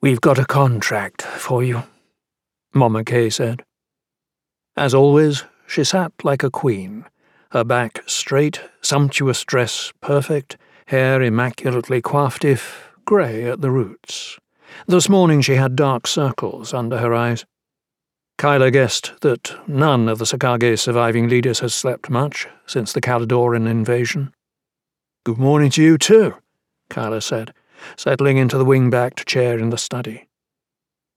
We've got a contract for you, Mama K said. As always, she sat like a queen, her back straight, sumptuous dress perfect, hair immaculately coiffed if grey at the roots. This morning she had dark circles under her eyes. Kylar guessed that none of the Sa'kagé surviving leaders had slept much since the Khalidoran invasion. Good morning to you too, Kylar said, settling into the wing-backed chair in the study.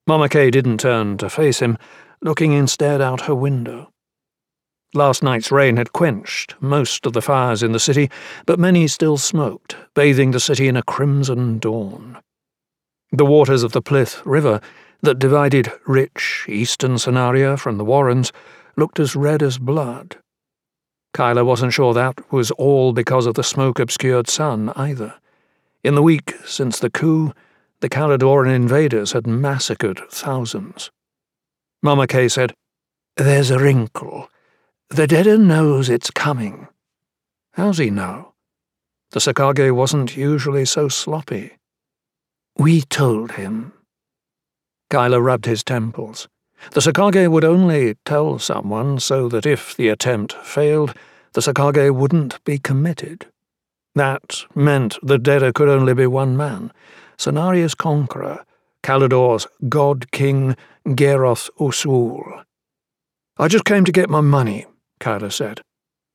Mama K didn't turn to face him, looking instead out her window. Last night's rain had quenched most of the fires in the city, but many still smoked, bathing the city in a crimson dawn. The waters of the Plith River that divided rich eastern Cenaria from the Warrens looked as red as blood. Kylar wasn't sure that was all because of the smoke-obscured sun, either. In the week since the coup, the Khalidoran invaders had massacred thousands. Mama K said, There's a wrinkle. The Deader knows it's coming. How's he know? The Sa'kagé wasn't usually so sloppy. We told him. Kylar rubbed his temples. The Sa'kagé would only tell someone so that if the attempt failed, the Sa'kagé wouldn't be committed. That meant the Deader could only be one man, Cenaria's conqueror, Khalidor's god king, Garoth Ursuul. I just came to get my money, Kylar said.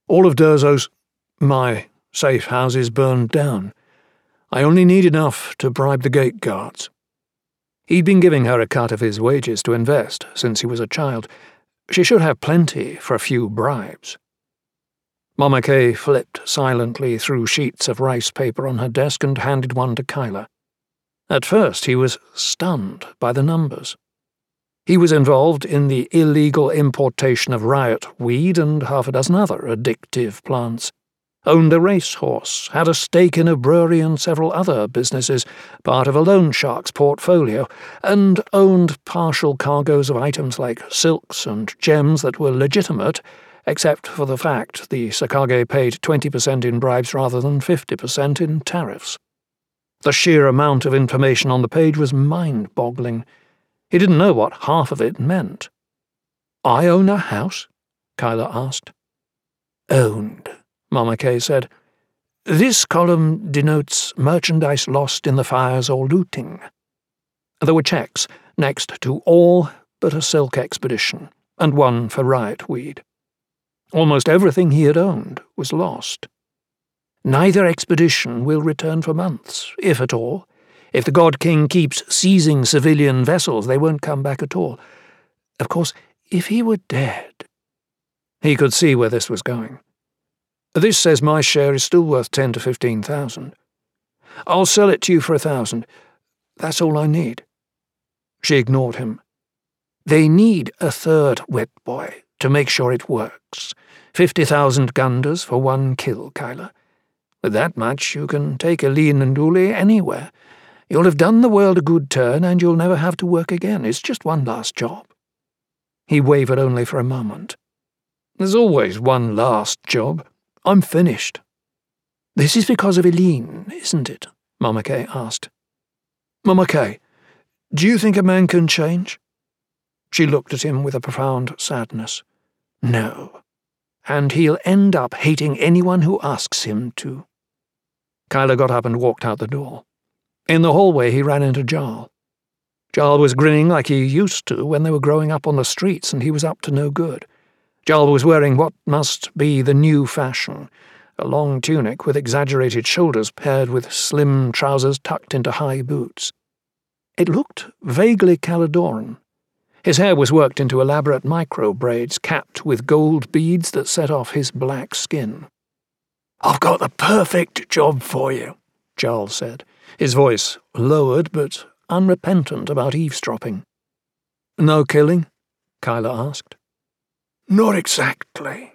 All of Durzo's, my, safe houses burned down. I only need enough to bribe the gate guards. He'd been giving her a cut of his wages to invest since he was a child. She should have plenty for a few bribes. Mama K flipped silently through sheets of rice paper on her desk and handed one to Kylar. At first, he was stunned by the numbers. He was involved in the illegal importation of riot weed and half a dozen other addictive plants owned a racehorse, had a stake in a brewery and several other businesses, part of a loan shark's portfolio, and owned partial cargoes of items like silks and gems that were legitimate, except for the fact the Sa'kagé paid 20% in bribes rather than 50% in tariffs. The sheer amount of information on the page was mind boggling. He didn't know what half of it meant. I own a house? Kylar asked. Owned, Mama K said. This column denotes merchandise lost in the fires or looting. There were checks next to all but a silk expedition, and one for riot weed. Almost everything he had owned was lost. Neither expedition will return for months, if at all. If the God King keeps seizing civilian vessels, they won't come back at all. Of course, if he were dead. He could see where this was going. This says my share is still worth ten to fifteen thousand. I'll sell it to you for a thousand. That's all I need. She ignored him. They need a third wet boy to make sure it works. Fifty thousand gunders for one kill, Kylar. With that much, you can take Elene and Uly anywhere. You'll have done the world a good turn, and you'll never have to work again. It's just one last job. He wavered only for a moment. There's always one last job. I'm finished. This is because of Elene, isn't it? Mama K asked. Mama K, do you think a man can change? She looked at him with a profound sadness. No. And he'll end up hating anyone who asks him to. Kylar got up and walked out the door. In the hallway, he ran into Jarl. Jarl was grinning like he used to when they were growing up on the streets, and he was up to no good. Jarl was wearing what must be the new fashion a long tunic with exaggerated shoulders paired with slim trousers tucked into high boots. It looked vaguely Khalidoran. His hair was worked into elaborate micro braids capped with gold beads that set off his black skin. I've got the perfect job for you, Jarl said, his voice lowered but unrepentant about eavesdropping. No killing? Kylar asked. Not exactly.